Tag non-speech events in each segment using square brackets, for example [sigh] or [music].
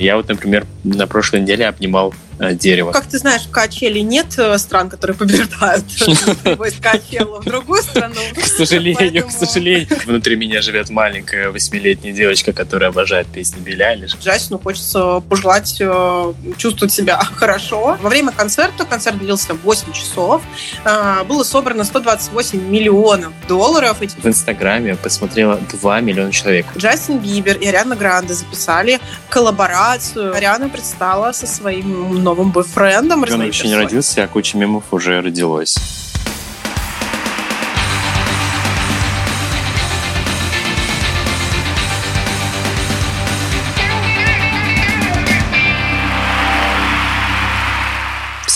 Я вот, например, на прошлой неделе обнимал э, дерево. Как ты знаешь, в Качели нет э, стран, которые побеждают [laughs] из Качела в другую страну. К сожалению, к сожалению. Внутри меня живет маленькая восьмилетняя девочка, которая обожает песни Билли Айлиш. Джастину хочется пожелать э, чувствовать себя [laughs] хорошо. Во время концерта, концерт длился 8 часов, было собрано 128 миллионов долларов. В Инстаграме посмотрело 2 миллиона человек. Джастин Бибер и Ариана Гранде записали коллаборацию. Ариана предстала со своим новым бойфрендом. Он еще не родился, а куча мемов уже родилось.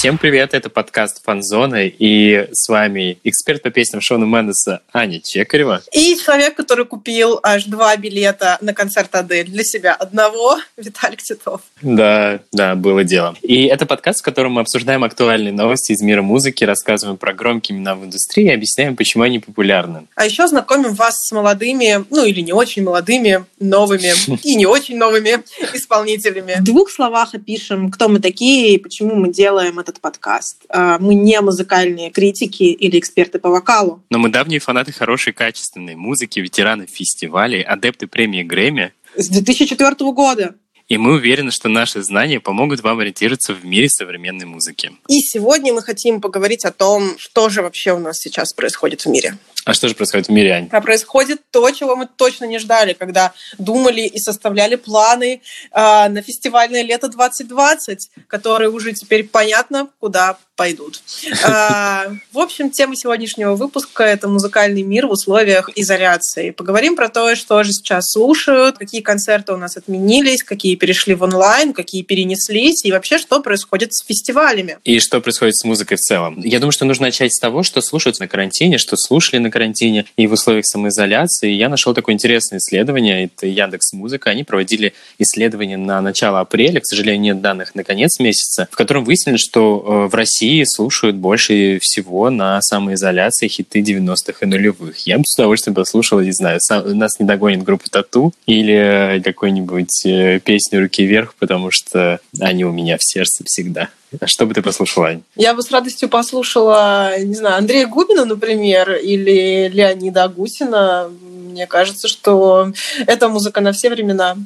Всем привет, это подкаст Фанзона, и с вами эксперт по песням Шона Мендеса Аня Чекарева. И человек, который купил аж два билета на концерт Адель для себя одного, Виталик Титов. Да, да, было дело. И это подкаст, в котором мы обсуждаем актуальные новости из мира музыки, рассказываем про громкие имена в индустрии и объясняем, почему они популярны. А еще знакомим вас с молодыми, ну или не очень молодыми, новыми [laughs] и не очень новыми исполнителями. В двух словах опишем, кто мы такие и почему мы делаем этот подкаст. А, мы не музыкальные критики или эксперты по вокалу. Но мы давние фанаты хорошей качественной музыки, ветераны фестивалей, адепты премии Грэмми. С 2004 года. И мы уверены, что наши знания помогут вам ориентироваться в мире современной музыки. И сегодня мы хотим поговорить о том, что же вообще у нас сейчас происходит в мире. А что же происходит в мире, Ань? А происходит то, чего мы точно не ждали, когда думали и составляли планы э, на фестивальное лето 2020, которые уже теперь понятно, куда пойдут. Э, в общем, тема сегодняшнего выпуска — это музыкальный мир в условиях изоляции. Поговорим про то, что же сейчас слушают, какие концерты у нас отменились, какие перешли в онлайн, какие перенеслись, и вообще, что происходит с фестивалями. И что происходит с музыкой в целом. Я думаю, что нужно начать с того, что слушают на карантине, что слушали на карантине и в условиях самоизоляции. Я нашел такое интересное исследование, это Яндекс Музыка. Они проводили исследование на начало апреля, к сожалению, нет данных на конец месяца, в котором выяснили, что э, в России слушают больше всего на самоизоляции хиты 90-х и нулевых. Я бы с удовольствием послушал, не знаю, сам, нас не догонит группа Тату или какой-нибудь э, песню «Руки вверх», потому что они у меня в сердце всегда. А что бы ты послушала, Ань? Я бы с радостью послушала, не знаю, Андрея Губина, например, или Леонида Агутина. Мне кажется, что это музыка на все времена.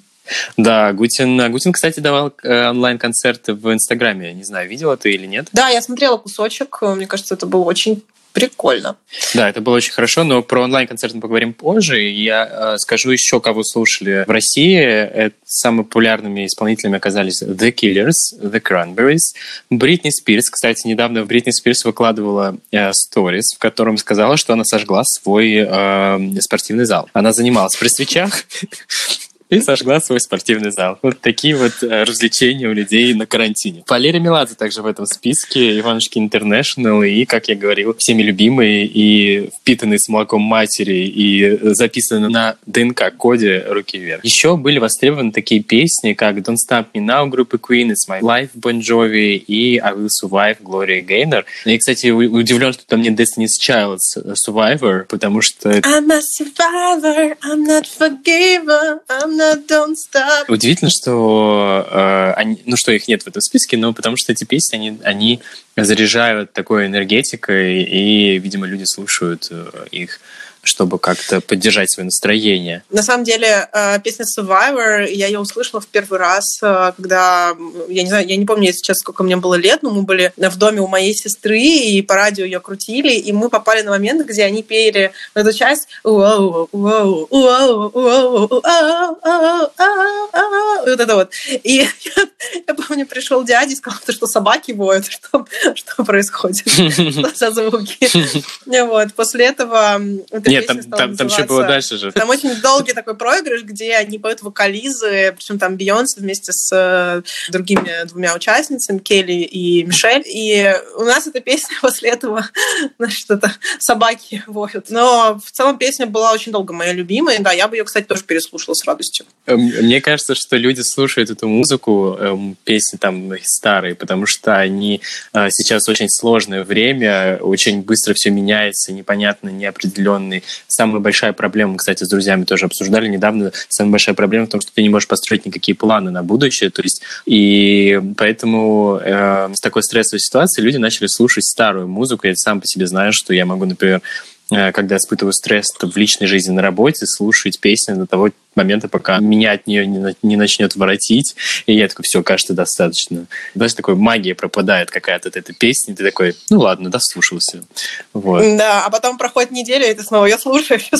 Да, Гутин, Гутин, кстати, давал э, онлайн-концерты в Инстаграме. Не знаю, видела ты или нет? Да, я смотрела кусочек. Мне кажется, это был очень прикольно. Да, это было очень хорошо, но про онлайн-концерт мы поговорим позже. Я э, скажу еще, кого слушали в России. Это самыми популярными исполнителями оказались The Killers, The Cranberries, Бритни Спирс. Кстати, недавно Бритни Спирс выкладывала э, сторис, в котором сказала, что она сожгла свой э, спортивный зал. Она занималась при свечах, [laughs] [laughs] и сожгла свой спортивный зал. Вот такие вот э, развлечения у людей на карантине. Валерия Меладзе также в этом списке, Иванушки Интернешнл и, как я говорил, всеми любимые и впитанные с молоком матери и записаны на ДНК-коде «Руки вверх». Еще были востребованы такие песни, как «Don't Stop Me Now» группы Queen, «It's My Life» Bon Jovi и «I Will Survive» Глория Гейнер. Я, кстати, удивлен, что там нет Destiny's Child Survivor, потому что... I'm a survivor, I'm not forgiven, I'm don't stop. Удивительно, что, э, они, ну, что их нет в этом списке, но потому что эти песни, они, они заряжают такой энергетикой, и, видимо, люди слушают э, их чтобы как-то поддержать свое настроение. На самом деле, э, песня Survivor, я ее услышала в первый раз, э, когда, я не знаю, я не помню сейчас, сколько мне было лет, но мы были в доме у моей сестры, и по радио ее крутили, и мы попали на момент, где они пели эту часть вот это вот. И [laughs] я помню, пришел дядя и сказал, что собаки воют, [laughs] что, что происходит, [laughs] что за звуки. Вот, после этого нет, там, там, там еще было дальше же. Там очень долгий такой проигрыш, где они поют вокализы, причем там Бейонсе вместе с э, другими двумя участницами, Келли и Мишель. И у нас эта песня [laughs] после этого, что-то собаки воют. Но в целом песня была очень долго моя любимая. Да, я бы ее, кстати, тоже переслушала с радостью. Эм, мне кажется, что люди слушают эту музыку, эм, песни там старые, потому что они э, сейчас очень сложное время, очень быстро все меняется, непонятно, неопределенный. Самая большая проблема, кстати, с друзьями тоже обсуждали недавно, самая большая проблема в том, что ты не можешь построить никакие планы на будущее, то есть и поэтому э, с такой стрессовой ситуацией люди начали слушать старую музыку. Я сам по себе знаю, что я могу, например, э, когда испытываю стресс в личной жизни на работе, слушать песни до того момента, пока меня от нее не, не начнет воротить, и я такой, все, кажется, достаточно. Знаешь, такой магия пропадает какая-то от этой песни, ты такой, ну ладно, дослушался. Вот. Да, а потом проходит неделя, и ты снова ее слушаешь, [laughs]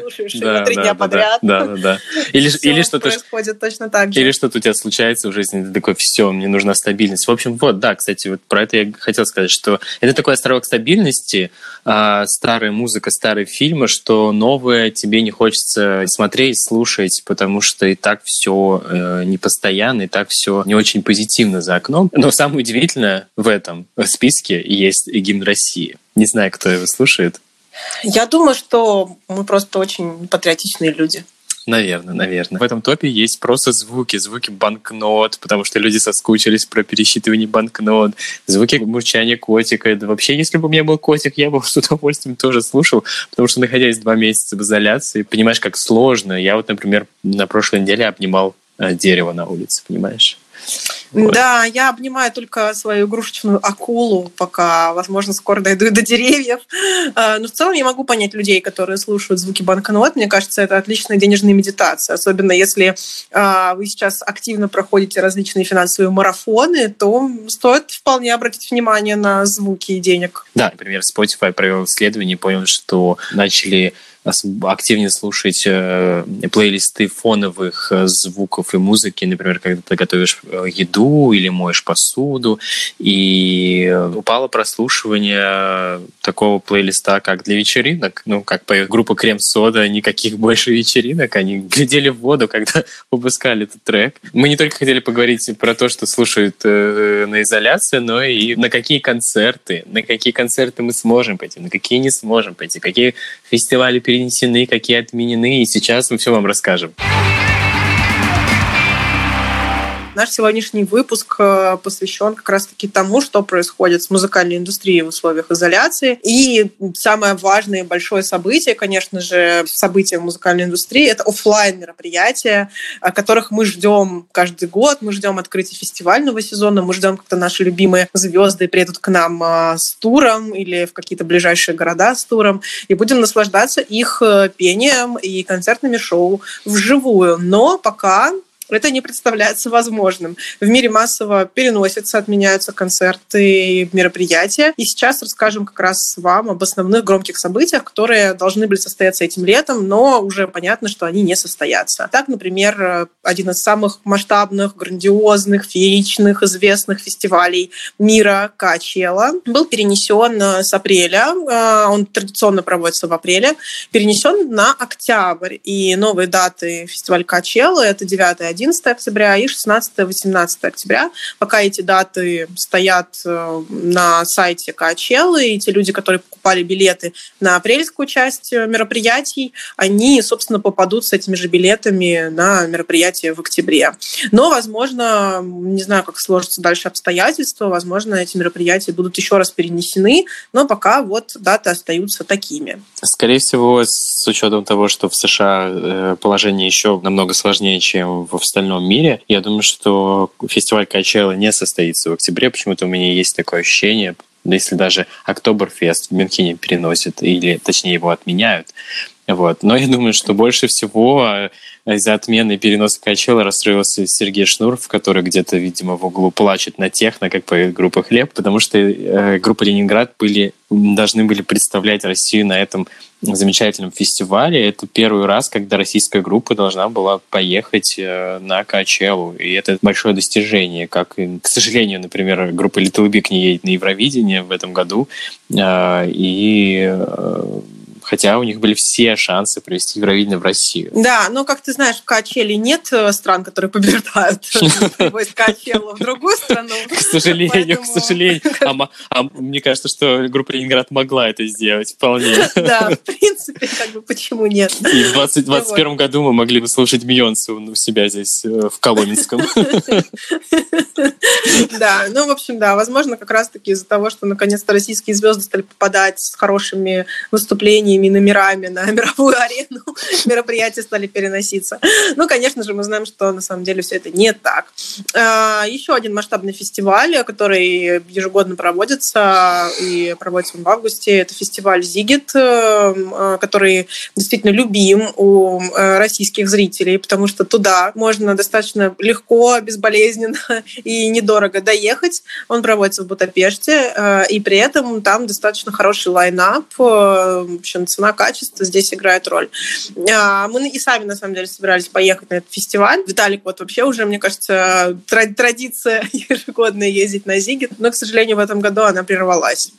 слушаешь ее три дня подряд. Да, да, да. Или, что-то происходит точно так же. Или что-то у тебя случается в жизни, ты такой, все, мне нужна стабильность. В общем, вот, да, кстати, вот про это я хотел сказать, что это такой островок стабильности, а, старая музыка, старые фильмы, что новое тебе не хочется смотреть, слушать, слушать, потому что и так все э, непостоянно, и так все не очень позитивно за окном. Но самое удивительное в этом списке есть и гимн России. Не знаю, кто его слушает. Я думаю, что мы просто очень патриотичные люди. Наверное, наверное. В этом топе есть просто звуки, звуки банкнот, потому что люди соскучились про пересчитывание банкнот, звуки мурчания котика. Это вообще, если бы у меня был котик, я бы [laughs] с удовольствием тоже слушал, потому что, находясь два месяца в изоляции, понимаешь, как сложно. Я вот, например, на прошлой неделе обнимал э, дерево на улице, понимаешь? Вот. Да, я обнимаю только свою игрушечную акулу, пока, возможно, скоро дойду до деревьев. А, но в целом я могу понять людей, которые слушают звуки банкнот. Мне кажется, это отличная денежная медитация. Особенно если а, вы сейчас активно проходите различные финансовые марафоны, то стоит вполне обратить внимание на звуки денег. Да, например, Spotify провел исследование и понял, что начали активнее слушать э, плейлисты фоновых э, звуков и музыки, например, когда ты готовишь э, еду или моешь посуду, и упало прослушивание такого плейлиста, как для вечеринок, ну, как поет группа Крем-Сода, никаких больше вечеринок, они глядели в воду, когда [laughs] выпускали этот трек. Мы не только хотели поговорить про то, что слушают на изоляции, но и на какие концерты, на какие концерты мы сможем пойти, на какие не сможем пойти, какие фестивали перенесены, какие отменены, и сейчас мы все вам расскажем. Наш сегодняшний выпуск э, посвящен как раз-таки тому, что происходит с музыкальной индустрией в условиях изоляции. И самое важное и большое событие, конечно же, событие в музыкальной индустрии, это офлайн мероприятия, которых мы ждем каждый год. Мы ждем открытия фестивального сезона, мы ждем, когда наши любимые звезды приедут к нам э, с туром или в какие-то ближайшие города с туром, и будем наслаждаться их э, пением и концертными шоу вживую. Но пока это не представляется возможным. В мире массово переносятся, отменяются концерты и мероприятия. И сейчас расскажем как раз вам об основных громких событиях, которые должны были состояться этим летом, но уже понятно, что они не состоятся. Так, например, один из самых масштабных, грандиозных, фееричных, известных фестивалей мира Качела был перенесен э, с апреля, э, он традиционно проводится в апреле, перенесен на октябрь. И новые даты фестиваля Качела — это 9 11 октября и 16-18 октября. Пока эти даты стоят э, на сайте Качелы, и те люди, которые покупали билеты на апрельскую часть э, мероприятий, они, собственно, попадут с этими же билетами на мероприятие в октябре. Но, возможно, не знаю, как сложатся дальше обстоятельства, возможно, эти мероприятия будут еще раз перенесены, но пока вот даты остаются такими. Скорее всего, с учетом того, что в США э, положение еще намного сложнее, чем в остальном мире. Я думаю, что фестиваль Качела не состоится в октябре. Почему-то у меня есть такое ощущение, если даже Октоберфест в Мюнхене переносят, или точнее его отменяют. Вот. Но я думаю, что больше всего э, из-за отмены переноса Качела расстроился Сергей Шнуров, который где-то, видимо, в углу плачет на техно, как поет группа «Хлеб», потому что э, группа «Ленинград» были, должны были представлять Россию на этом замечательном фестивале. Это первый раз, когда российская группа должна была поехать э, на Качелу. И это большое достижение. Как, к сожалению, например, группа Little Big не едет на Евровидение в этом году. Э, и хотя у них были все шансы провести Евровидение в Россию. Да, но, как ты знаешь, в Качеле нет э, стран, которые побеждают [laughs] из Качела в другую страну. К сожалению, к сожалению. А, а мне кажется, что группа Ленинград могла это сделать вполне. [laughs] Да, в принципе, как бы почему нет. И в 2021 году мы могли бы слушать Бейонсе у себя здесь, э, в Коломенском. [laughs] Да, ну, в общем, да, возможно, как раз-таки из-за того, что наконец-то российские звезды стали попадать с хорошими выступлениями, номерами на [laughs] мировую арену, [laughs] мероприятия стали переноситься. Ну, конечно же, мы знаем, что на самом деле все это не так. А, Еще один масштабный фестиваль, который ежегодно проводится и проводится в августе, это фестиваль «Зигит», э, который действительно любим у э, российских зрителей, потому что туда можно достаточно легко, безболезненно [laughs] и недорого доехать. Он проводится в Будапеште, э, и при этом там достаточно хороший лайнап. В общем, цена-качество здесь играет роль. А, мы и сами, на самом деле, собирались поехать на этот фестиваль. Виталик, вот вообще уже, мне кажется, традиция [laughs] ежегодно ездить на Зигит, но, к сожалению, в этом году она прервалась.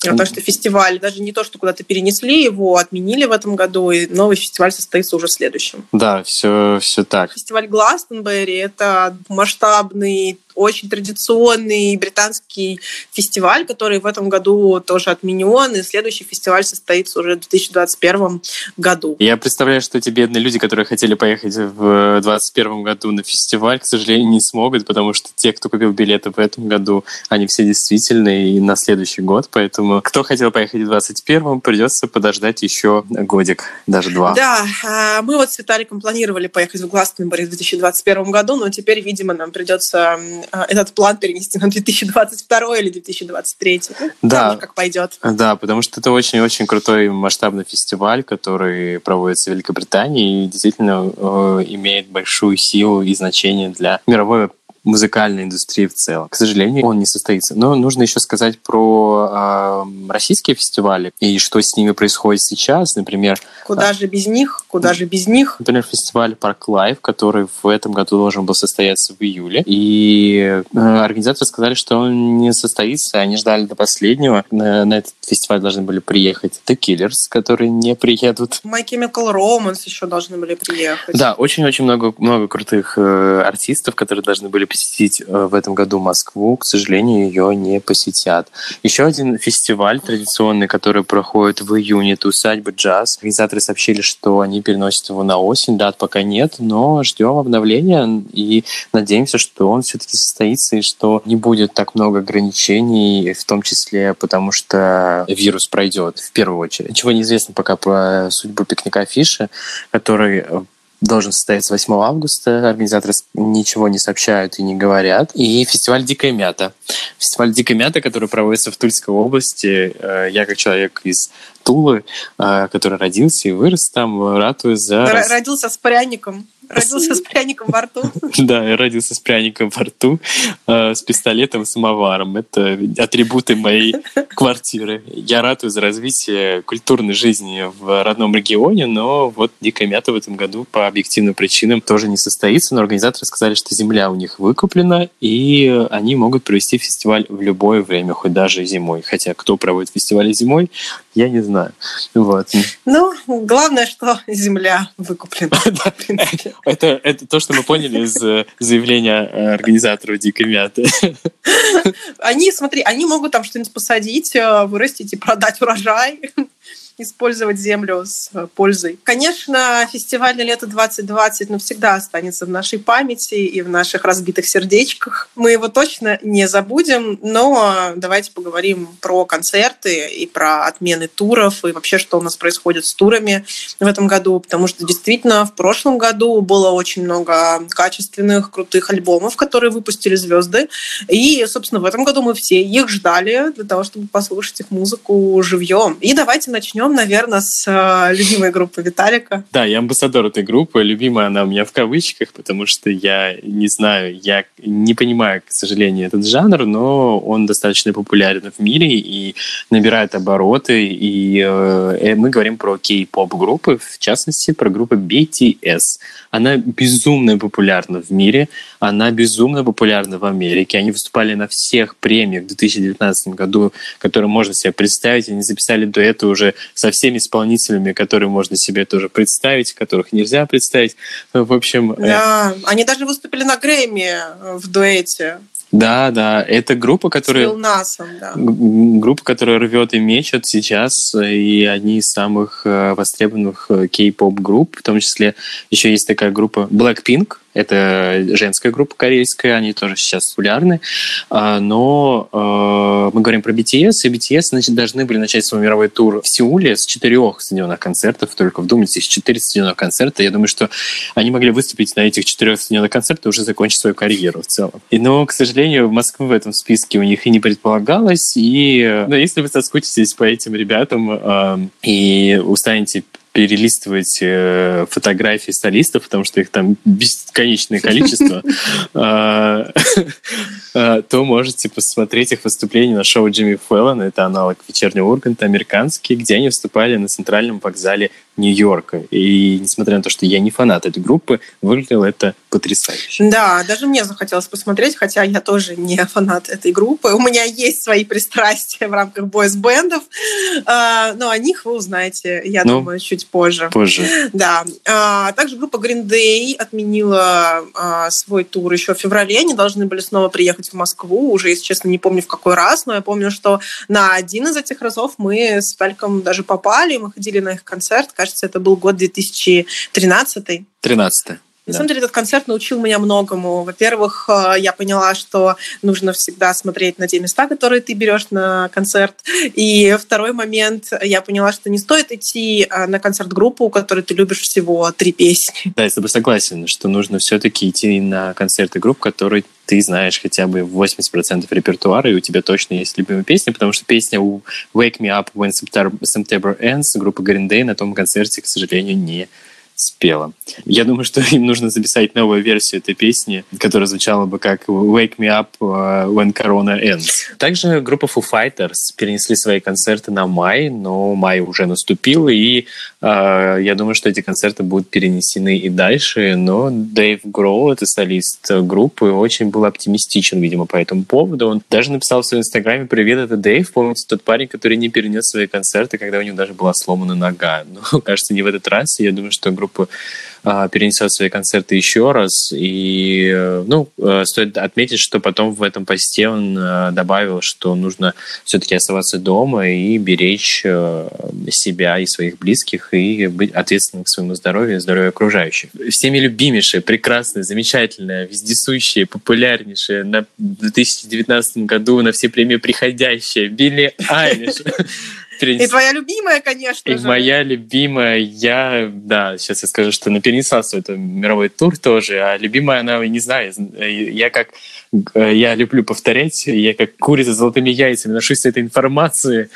Потому что фестиваль, даже не то, что куда-то перенесли, его отменили в этом году, и новый фестиваль состоится уже в следующем. Да, все, все так. Фестиваль Гластенберри – это масштабный очень традиционный британский фестиваль, который в этом году тоже отменен, и следующий фестиваль состоится уже в 2021 году. Я представляю, что эти бедные люди, которые хотели поехать в 2021 году на фестиваль, к сожалению, не смогут, потому что те, кто купил билеты в этом году, они все действительно и на следующий год, поэтому кто хотел поехать в 2021, придется подождать еще годик, даже два. Да, а, мы вот с Виталиком планировали поехать в Гластенберг в 2021 году, но теперь, видимо, нам придется а, этот план перенести на 2022 или 2023. Ну, да, как пойдет. Да, потому что это очень-очень крутой масштабный фестиваль, который проводится в Великобритании и действительно э, имеет большую силу и значение для мировой музыкальной индустрии в целом. К сожалению, он не состоится. Но нужно еще сказать про э, российские фестивали и что с ними происходит сейчас. Например... Куда а, же без них? Куда же без них? Например, фестиваль Park Live, который в этом году должен был состояться в июле. И э, организаторы сказали, что он не состоится. Они ждали до последнего. На, на этот фестиваль должны были приехать The Killers, которые не приедут. Мы Chemical Romance еще должны были приехать. Да, очень-очень много, много крутых э, артистов, которые должны были посетить э, в этом году Москву, к сожалению, ее не посетят. Еще один фестиваль традиционный, который проходит в июне, это усадьба джаз. Организаторы сообщили, что они переносят его на осень, дат пока нет, но ждем обновления и надеемся, что он все-таки состоится и что не будет так много ограничений, в том числе потому, что вирус пройдет в первую очередь. Ничего не известно пока про судьбу пикника Фиши, который должен состояться 8 августа. Организаторы ничего не сообщают и не говорят. И фестиваль «Дикая мята». Фестиваль «Дикая мята», который проводится в Тульской области. Э, я как человек из Тулы, э, который родился и вырос там, ратую за... Родился с пряником. Родился с пряником во рту. [laughs] Да, родился с пряником во рту, э, с пистолетом и самоваром. Это атрибуты моей квартиры. Я ратую за развитие культурной жизни в родном регионе, но вот Дикая Мята в этом году по объективным причинам тоже не состоится, но организаторы сказали, что земля у них выкуплена, и они могут провести фестиваль в любое время, хоть даже зимой. Хотя кто проводит фестиваль зимой, я не знаю. Вот. Ну, главное, что земля выкуплена. [laughs] Это, это то, что мы поняли из э, заявления э, организаторов Дикой Мяты. Они, смотри, они могут там что-нибудь посадить, э, вырастить и продать урожай использовать землю с э, пользой. Конечно, фестиваль лето 2020 навсегда останется в нашей памяти и в наших разбитых сердечках. Мы его точно не забудем, но давайте поговорим про концерты и про отмены туров и вообще, что у нас происходит с турами в этом году, потому что действительно в прошлом году было очень много качественных, крутых альбомов, которые выпустили звезды. И, собственно, в этом году мы все их ждали для того, чтобы послушать их музыку живьем. И давайте начнем начнем, наверное, с э, любимой группы Виталика. Да, я амбассадор этой группы. Любимая она у меня в кавычках, потому что я не знаю, я не понимаю, к сожалению, этот жанр, но он достаточно популярен в мире и набирает обороты. И э, мы говорим про кей-поп группы, в частности, про группу BTS. Она безумно популярна в мире, она безумно популярна в Америке. Они выступали на всех премиях в 2019 году, которые можно себе представить. Они записали до этого уже со всеми исполнителями, которые можно себе тоже представить, которых нельзя представить. В общем... Да, они даже выступили на Грэмми в дуэте. Да, да, это группа, которая... С Насом, да. Группа, которая рвет и мечет сейчас, и одни из самых э, востребованных э, кей-поп групп, в том числе еще есть такая группа Blackpink, это женская группа корейская, они тоже сейчас популярны. А, но э, мы говорим про BTS, и BTS значит, должны были начать свой мировой тур в Сеуле с четырех стадионных концертов. Только вдумайтесь, четыре стадионных концерта. Я думаю, что они могли выступить на этих четырех стадионных концертах и уже закончить свою карьеру в целом. И, но, к сожалению, Москвы в этом списке у них и не предполагалось. И ну, если вы соскучитесь по этим ребятам э, и устанете перелистывать э, фотографии солистов, потому что их там бесконечное количество, [laughs] а, а, то можете посмотреть их выступления на шоу Джимми Фэллона. Это аналог вечернего Урганта, американский, где они выступали на центральном вокзале Нью-Йорка. И несмотря на то, что я не фанат этой группы, выглядело это потрясающе. Да, даже мне захотелось посмотреть, хотя я тоже не фанат этой группы. У меня есть свои пристрастия в рамках бойс-бендов, а, но о них вы узнаете, я ну, думаю, чуть позже. Позже. Да. А, также группа Green Day отменила а, свой тур еще в феврале. Они должны были снова приехать в Москву. Уже, если честно, не помню в какой раз, но я помню, что на один из этих разов мы с Фальком даже попали. Мы ходили на их концерт. Кажется, это был год 2013. 13 на самом деле этот концерт научил меня многому. Во-первых, э, я поняла, что нужно всегда смотреть на те места, которые ты берешь на концерт. И второй момент, я поняла, что не стоит идти э, на концерт-группу, у которой ты любишь всего три песни. Да, я с тобой согласен, что нужно все-таки идти на концерты групп, которые ты знаешь хотя бы 80% репертуара, и у тебя точно есть любимые песни, потому что песня у Wake Me Up When September Ends группы Green Day на том концерте, к сожалению, не спела. Я думаю, что [laughs] им нужно записать новую версию этой песни, которая звучала бы как «Wake me up uh, when Corona ends». Также группа Foo Fighters перенесли свои концерты на май, но май уже наступил, и я думаю, что эти концерты будут перенесены и дальше, но Дэйв Гроу, это солист группы, очень был оптимистичен, видимо, по этому поводу. Он даже написал в своем инстаграме «Привет, это Дэйв». Помните, тот парень, который не перенес свои концерты, когда у него даже была сломана нога. [laughs] Но, кажется, не в этот раз. Я думаю, что группа а, перенесет свои концерты еще раз. И, э, ну, э, стоит отметить, что потом в этом посте он э, добавил, что нужно все-таки оставаться дома и беречь себя и своих близких, и быть ответственным к своему здоровью и здоровью окружающих. Всеми любимейшая, прекрасная, замечательная, вездесущая, популярнейшая на 2019 году на все премии приходящая Билли Айлиш перенес... И твоя любимая, конечно И же. моя любимая, я, да, сейчас я скажу, что на перенесла это мировой тур тоже, а любимая она, не знаю, я как, я люблю повторять, я как курица с золотыми яйцами ношусь с этой информацией,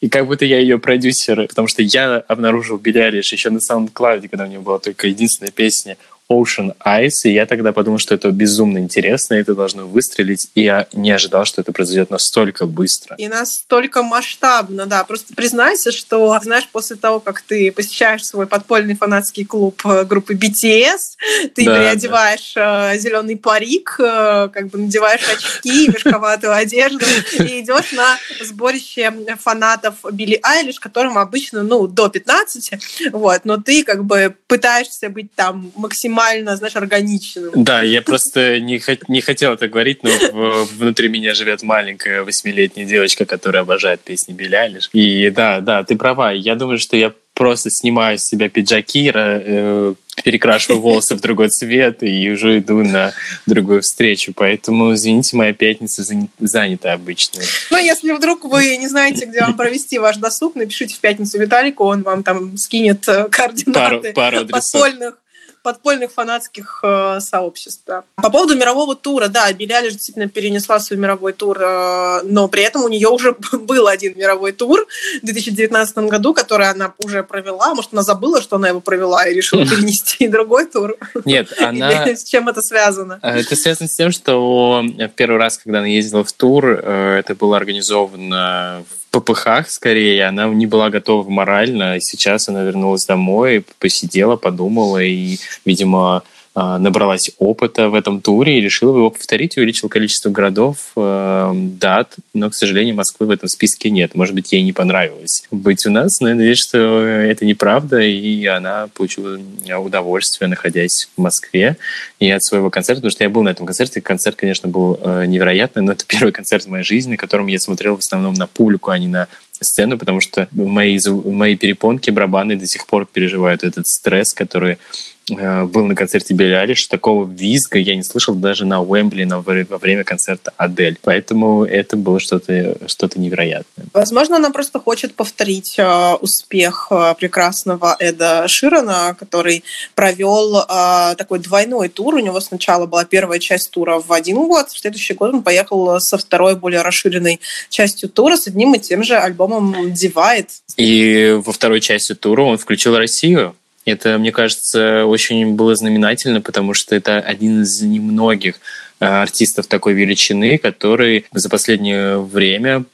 и как будто я ее продюсер, потому что я обнаружил Билли еще на SoundCloud, когда у него была только единственная песня Ocean Eyes, и я тогда подумал, что это безумно интересно, и это должно выстрелить, и я не ожидал, что это произойдет настолько быстро. И настолько масштабно, да. Просто признайся, что, знаешь, после того, как ты посещаешь свой подпольный фанатский клуб э, группы BTS, ты да, переодеваешь да. Э, зеленый парик, э, как бы надеваешь очки, [laughs] мешковатую одежду, и идешь на сборище фанатов Билли Айлиш, которым обычно, ну, до 15, вот, но ты как бы пытаешься быть там максимально максимально, знаешь, органичным. Да, я просто не, не хотел это говорить, но внутри меня живет маленькая восьмилетняя девочка, которая обожает песни Билли Айлиш. И да, да, ты права. Я думаю, что я просто снимаю с себя пиджаки, э, перекрашиваю волосы в другой цвет и уже иду на другую встречу. Поэтому, извините, моя пятница занята обычно. Ну, если вдруг вы не знаете, где вам провести ваш досуг, напишите в пятницу Виталику, он вам там скинет э, координаты пару, пару подпольных подпольных фанатских э, сообществ. Да. По поводу мирового тура, да, Айлиш действительно перенесла свой мировой тур, э, но при этом у нее уже [laughs] был один мировой тур в 2019 году, который она уже провела. Может, она забыла, что она его провела и решила [laughs] перенести другой тур? Нет, [laughs] она... С чем это связано? Э, это связано с тем, что первый раз, когда она ездила в тур, э, это было организовано в попыхах скорее, она не была готова морально, сейчас она вернулась домой, посидела, подумала и, видимо, набралась опыта в этом туре и решила его повторить, увеличила количество городов, дат, но, к сожалению, Москвы в этом списке нет. Может быть, ей не понравилось быть у нас, но я надеюсь, что это неправда, и она получила удовольствие, находясь в Москве и от своего концерта, потому что я был на этом концерте. Концерт, конечно, был невероятный, но это [laughs] первый концерт в моей жизни, на котором я смотрел в основном на публику, а не на сцену, потому что мои, мои перепонки, барабаны до сих пор переживают этот стресс, который Э, был на концерте Билли Алиш, такого визга я не слышал даже на Уэмбли на, во время концерта Адель. Поэтому это было что-то что невероятное. Возможно, она просто хочет повторить э, успех э, прекрасного Эда Ширана, который провел э, такой двойной тур. У него сначала была первая часть тура в один год, в следующий год он поехал со второй, более расширенной частью тура с одним и тем же альбомом Divide. И во второй части тура он включил Россию. Это, мне кажется, очень было знаменательно, потому что это один из немногих э, артистов такой величины, который за последнее время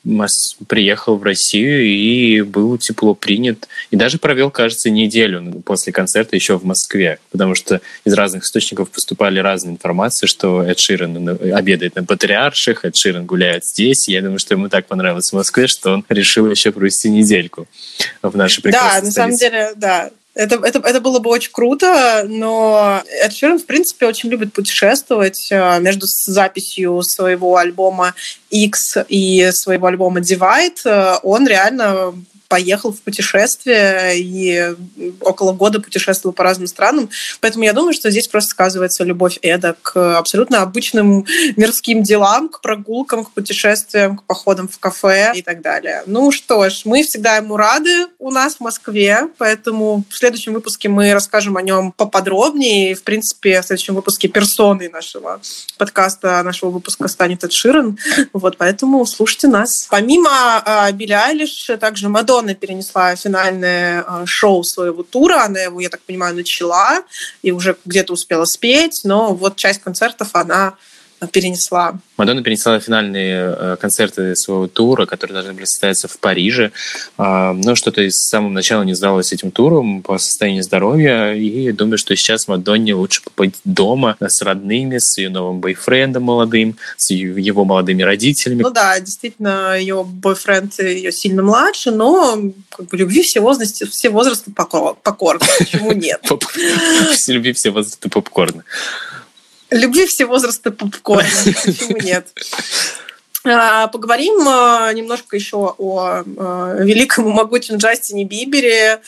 приехал в Россию и был тепло принят. И даже провел, кажется, неделю после концерта еще в Москве, потому что из разных источников поступали разные информации, что Эд Ширен обедает на Патриарших, Эд Ширен гуляет здесь. Я думаю, что ему так понравилось в Москве, что он решил еще провести недельку в нашей прекрасной Да, на самом деле, да. Это, это, это было бы очень круто, но Эд Ширен, в принципе, очень любит путешествовать э, между записью своего альбома X и своего альбома Divide. Э, он реально поехал в путешествие и около года путешествовал по разным странам. Поэтому я думаю, что здесь просто сказывается любовь Эда к абсолютно обычным мирским делам, к прогулкам, к путешествиям, к походам в кафе и так далее. Ну что ж, мы всегда ему рады у нас в Москве, поэтому в следующем выпуске мы расскажем о нем поподробнее. В принципе, в следующем выпуске персоной нашего подкаста, нашего выпуска станет Эд Ширен. Вот, поэтому слушайте нас. Помимо э, Билли Айлиш, также Мадонна Мадонна перенесла финальное э, шоу своего тура. Она его, я так понимаю, начала и уже где-то успела спеть, но вот часть концертов она перенесла. Мадонна перенесла финальные э, концерты своего тура, которые должны были состояться в Париже. А, но что-то с самого начала не сдалось этим туром по состоянию здоровья. И думаю, что сейчас Мадонне лучше побыть дома с родными, с ее новым бойфрендом молодым, с его молодыми родителями. Ну да, действительно, ее бойфренд ее сильно младше, но как бы любви все возрасты, все возрасты покорны. Почему нет? [laughs] Любви все возрасты попкорна. Любви все возраста попкорна. Почему нет? А, поговорим а, немножко еще о а, великом и могучем Джастине Бибере,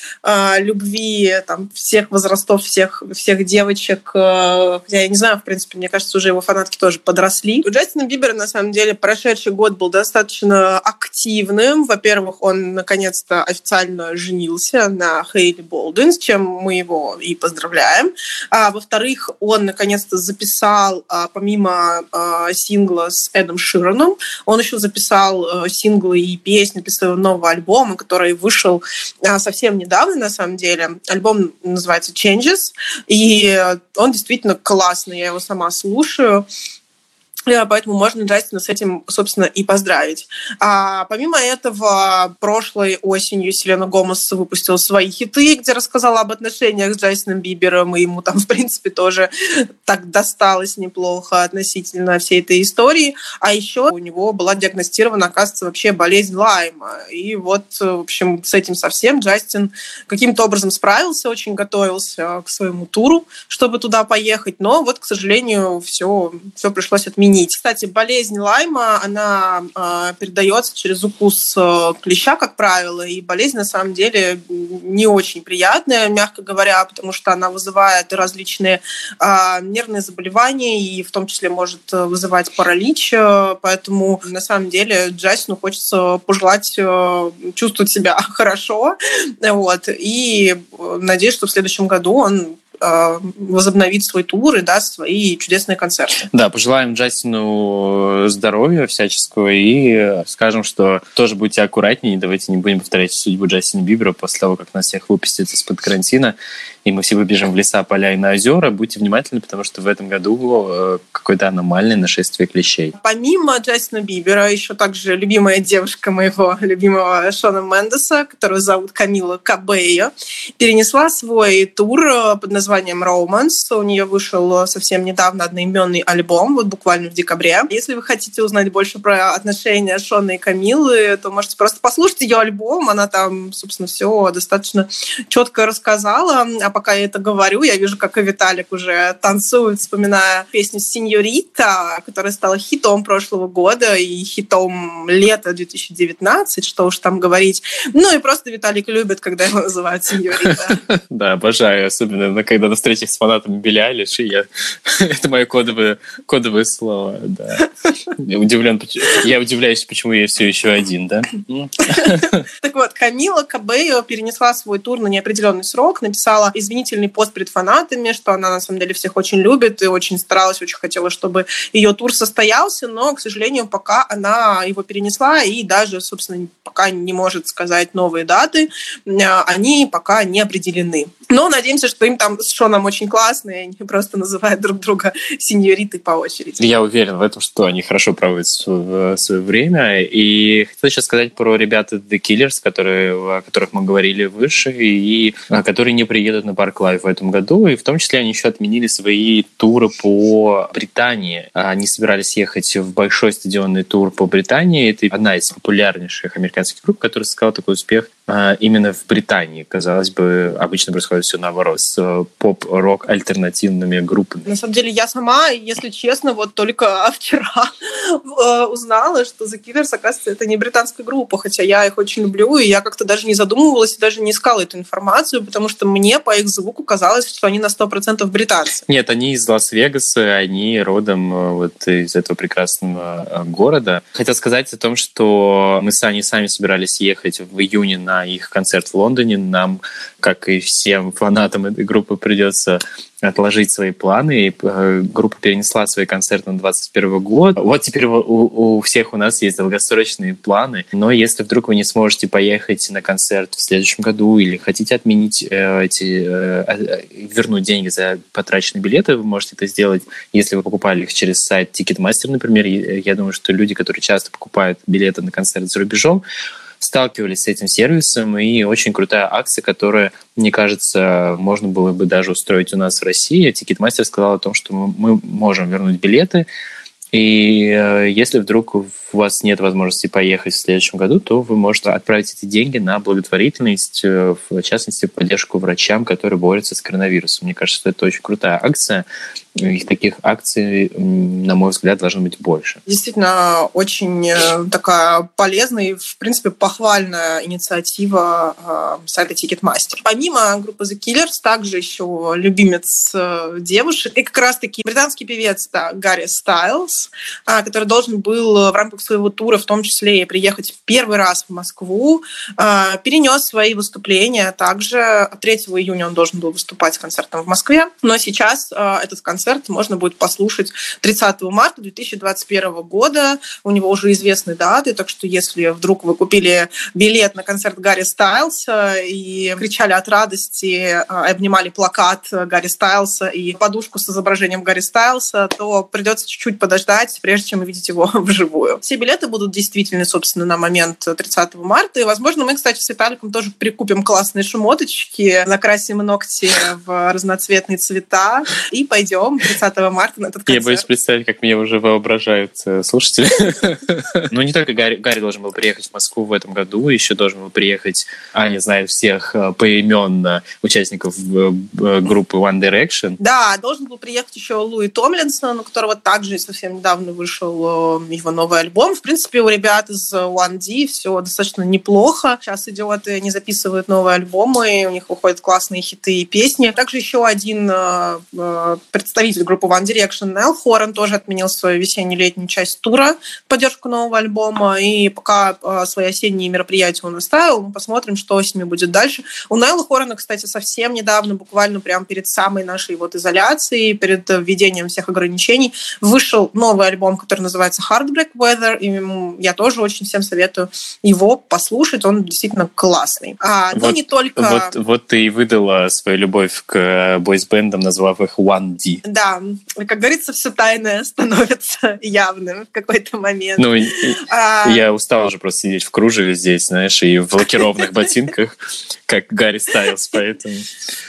любви там, всех возрастов, всех, всех девочек. Хотя я не знаю, в принципе, мне кажется, уже его фанатки тоже подросли. У Джастина Бибера, на самом деле, прошедший год был достаточно активным. Во-первых, он наконец-то официально женился на Хейли Болдуин, с чем мы его и поздравляем. А, во-вторых, он наконец-то записал, помимо сингла с Эдом Широном, он еще записал э, синглы и песни для своего нового альбома, который вышел э, совсем недавно, на самом деле. Альбом называется Changes, и он действительно классный, я его сама слушаю. Э, поэтому можно Джастина с этим, собственно, и поздравить. А помимо этого, прошлой осенью Селена Гомес выпустила свои хиты, где рассказала об отношениях с Джастином Бибером, и ему там, [laughs] в принципе, тоже так досталось неплохо относительно всей этой истории. А еще у него была диагностирована, оказывается, вообще болезнь Лайма. И вот, в общем, с этим совсем Джастин каким-то образом справился, очень готовился к своему туру, чтобы туда поехать. Но вот, к сожалению, все, все пришлось отменить изменить. Кстати, болезнь Лайма, она э, передается через укус э, клеща, как правило, и болезнь на самом деле не очень приятная, мягко говоря, потому что она вызывает различные э, нервные заболевания и в том числе может вызывать паралич, поэтому на самом деле Джастину хочется пожелать э, чувствовать себя [laughs] хорошо, вот, и надеюсь, что в следующем году он Э, возобновить свой тур и даст свои чудесные концерты. Да, пожелаем Джастину здоровья всяческого и скажем, что тоже будьте аккуратнее, давайте не будем повторять судьбу Джастина Бибера после того, как нас всех выпустят из-под карантина. И мы все выбежим в леса, поля и на озера, будьте внимательны, потому что в этом году э, какое-то аномальное нашествие клещей. Помимо Джастина Бибера, еще также любимая девушка моего любимого Шона Мендеса, которую зовут Камила Кабея, перенесла свой тур э, под названием «Romance». У нее вышел совсем недавно одноименный альбом, вот буквально в декабре. Если вы хотите узнать больше про отношения Шона и Камилы, то можете просто послушать ее альбом. Она там, собственно, все достаточно четко рассказала. А пока я это говорю, я вижу, как и Виталик уже танцует, вспоминая песню «Синьорита», которая стала хитом прошлого года и хитом лета 2019, что уж там говорить. Ну и просто Виталик любит, когда его называют «Синьорита». [laughs] Да, обожаю, особенно когда на встречах с фанатами Билли Айлиш, и я... [laughs] это мое кодовое, кодовое слово, да. Я удивлен, я удивляюсь, почему я все еще один, да? [laughs] Так вот, Камила Кабео перенесла свой тур на неопределенный срок, написала извинительный пост перед фанатами, что она на самом деле всех очень любит и очень старалась, очень хотела, чтобы ее тур состоялся, но, к сожалению, пока она его перенесла и даже, собственно, пока не может сказать новые даты, они пока не определены. Но надеемся, что им там с Шоном очень классно, и они просто называют друг друга сеньориты по очереди. Я уверен в этом, что они хорошо проводят свое, время. И хотел сейчас сказать про ребят The Killers, которые, о которых мы говорили выше, и которые не приедут на Park Live в этом году. И в том числе они еще отменили свои туры по Британии. Они собирались ехать в большой стадионный тур по Британии. Это одна из популярнейших американских групп, которая сыграла такой успех а, именно в Британии. Казалось бы, обычно происходит все наоборот, с э, поп-рок альтернативными группами. На самом деле, я сама, если честно, вот только [laughs] вчера э, узнала, что The Killers, оказывается, это не британская группа, хотя я их очень люблю, и я как-то даже не задумывалась и даже не искала эту информацию, потому что мне по их звуку казалось, что они на 100% британцы. Нет, они из Лас-Вегаса, они родом э, вот из этого прекрасного города. Хотел сказать о том, что мы с Аней сами собирались ехать в июне на на их концерт в Лондоне. Нам, как и всем фанатам этой группы, придется отложить свои планы, и э, группа перенесла свои концерты на 2021 год. Вот теперь у, у всех у нас есть долгосрочные планы, но если вдруг вы не сможете поехать на концерт в следующем году или хотите отменить э, эти, э, э вернуть деньги за потраченные билеты, вы можете это сделать, если вы покупали их через сайт Ticketmaster, например. Я думаю, что люди, которые часто покупают билеты на концерт за рубежом, сталкивались с этим сервисом, и очень крутая акция, которая, мне кажется, можно было бы даже устроить у нас в России. Ticketmaster сказал о том, что мы можем вернуть билеты, и э, если вдруг у вас нет возможности поехать в следующем году, то вы можете отправить эти деньги на благотворительность, э, в частности, поддержку врачам, которые борются с коронавирусом. Мне кажется, что это очень крутая акция. И таких акций, на мой взгляд, должно быть больше. Действительно, очень э, такая полезная и, в принципе, похвальная инициатива э, сайта Ticketmaster. Помимо группы The Killers, также еще любимец девушек, и как раз-таки британский певец да, Гарри Стайлз, э, который должен был в рамках своего тура, в том числе приехать в первый раз в Москву, э, перенес свои выступления. Также 3 июня он должен был выступать концертом в Москве, но сейчас э, этот концерт концерт можно будет послушать 30 марта 2021 года. У него уже известны даты, так что если вдруг вы купили билет на концерт Гарри Стайлса и кричали от радости, а, обнимали плакат Гарри Стайлса и подушку с изображением Гарри Стайлса, то придется чуть-чуть подождать, прежде чем увидеть его [laughs] вживую. Все билеты будут действительны, собственно, на момент 30 марта. И, возможно, мы, кстати, с Виталиком тоже прикупим классные шмоточки, накрасим ногти в разноцветные цвета и пойдем потом 30 марта на этот концерт. Я боюсь представить, как меня уже воображают э, слушатели. Ну, не только Гарри, Гарри должен был приехать в Москву в этом году, еще должен был приехать, Аня знает всех э, поименно участников э, группы One Direction. Да, должен был приехать еще Луи Томлинсон, у которого также совсем недавно вышел его новый альбом. В принципе, у ребят из One D все достаточно неплохо. Сейчас идет, и они записывают новые альбомы, и у них выходят классные хиты и песни. Также еще один представитель представитель группы One Direction Нел Хорен тоже отменил свою весенне-летнюю часть тура в поддержку нового альбома. И пока э, свои осенние мероприятия он оставил, мы посмотрим, что с ними будет дальше. У Нелла Хорена, кстати, совсем недавно, буквально прямо перед самой нашей вот изоляцией, перед введением всех ограничений, вышел новый альбом, который называется Heartbreak Weather. Together, и я тоже очень всем советую его послушать, он действительно классный. А, вот, не только... Вот, вот ты и выдала свою любовь к бойсбендам, назвав их 1D. Да, как говорится, все тайное становится [laughs] явным в какой-то момент. Ну, а... я устал уже просто сидеть в кружеве здесь, знаешь, и в лакированных [laughs] ботинках, как Гарри Стайлс, поэтому...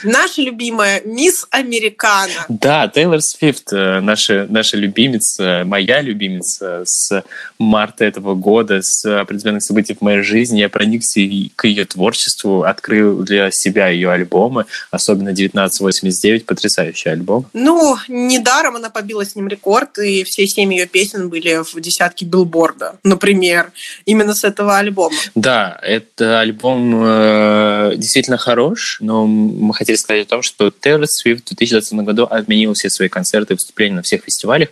Наша любимая Мисс Американа. Да, Тейлор Свифт, э, наша, наша любимица, моя любимица с марта этого года, с определенных событий в моей жизни. Я проникся к ее творчеству, открыл для себя ее альбомы, особенно 1989, потрясающий альбом. Ну, недаром она побила с ним рекорд, и все семь ее песен были в десятке билборда, например, именно с этого альбома. Да, это альбом э, действительно хорош, но мы хотели сказать о том, что Тейлор Свифт в 2020 году отменила все свои концерты и выступления на всех фестивалях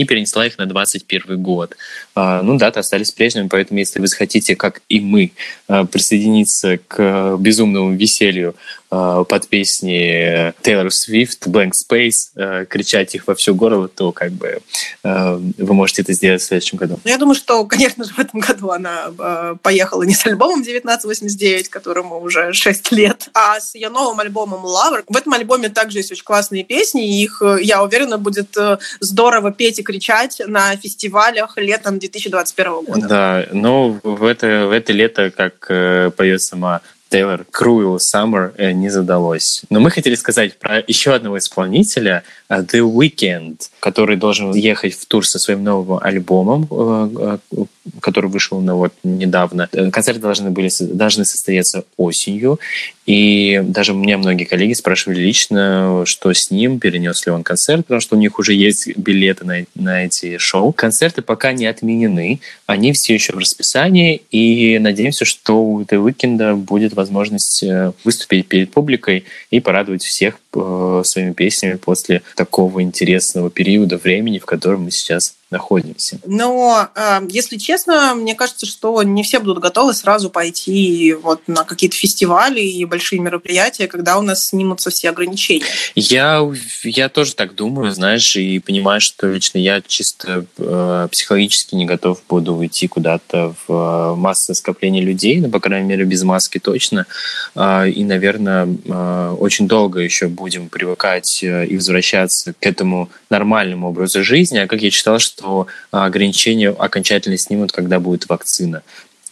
и перенесла их на 2021 год. А, ну, даты остались прежними, поэтому если вы захотите, как и мы, а, присоединиться к безумному веселью а, под песни Taylor Swift, Blank Space, кричать их во все горло, то как бы вы можете это сделать в следующем году. Ну, я думаю, что, конечно же, в этом году она поехала не с альбомом 1989, которому уже 6 лет, а с ее новым альбомом Lover. В этом альбоме также есть очень классные песни, и их, я уверена, будет здорово петь и кричать на фестивалях летом 2021 года. Да, но в это, в это лето, как э, поет сама Тейлор Cruel Summer э, не задалось. Но мы хотели сказать про еще одного исполнителя, э, The Weeknd, который должен ехать в тур со своим новым альбомом, э, который вышел на вот недавно. Концерты должны были должны состояться осенью, и даже мне многие коллеги спрашивали лично, что с ним, перенес ли он концерт, потому что у них уже есть билеты на, на эти шоу. Концерты пока не отменены, они все еще в расписании, и надеемся, что у The Weeknd будет возможность э, выступить перед публикой и порадовать всех э, своими песнями после такого интересного периода времени, в котором мы сейчас находимся. Но, э, если честно, мне кажется, что не все будут готовы сразу пойти вот на какие-то фестивали и большие мероприятия, когда у нас снимутся все ограничения. Я, я тоже так думаю, знаешь, и понимаю, что лично я чисто э, психологически не готов буду уйти куда-то в э, массовое скопление людей, ну, по крайней мере, без маски точно. Э, и, наверное, э, очень долго еще будем привыкать э, и возвращаться к этому нормальному образу жизни. А как я читал, что что ограничения окончательно снимут, когда будет вакцина.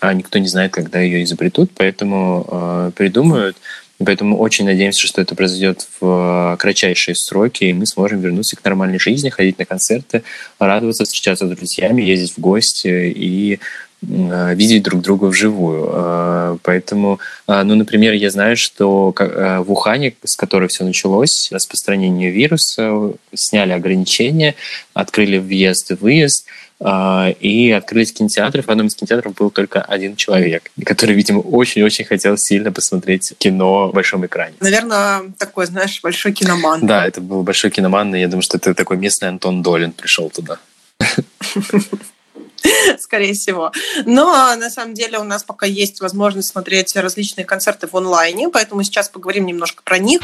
А никто не знает, когда ее изобретут, поэтому э, придумают. Поэтому очень надеемся, что это произойдет в кратчайшие сроки, и мы сможем вернуться к нормальной жизни, ходить на концерты, радоваться, встречаться с друзьями, ездить в гости и видеть друг друга вживую. Э, поэтому, э, ну, например, я знаю, что в Ухане, с которой все началось, распространение вируса, сняли ограничения, открыли въезд и выезд, и открылись кинотеатры. В одном из кинотеатров был только один человек, который, видимо, очень-очень хотел сильно посмотреть кино в большом экране. Наверное, такой, знаешь, большой киноман. Да, это был большой киноман, и я думаю, что это такой местный Антон Долин пришел туда. [laughs] [laughs] скорее всего. Но на самом деле у нас пока есть возможность смотреть различные концерты в онлайне, поэтому сейчас поговорим немножко про них.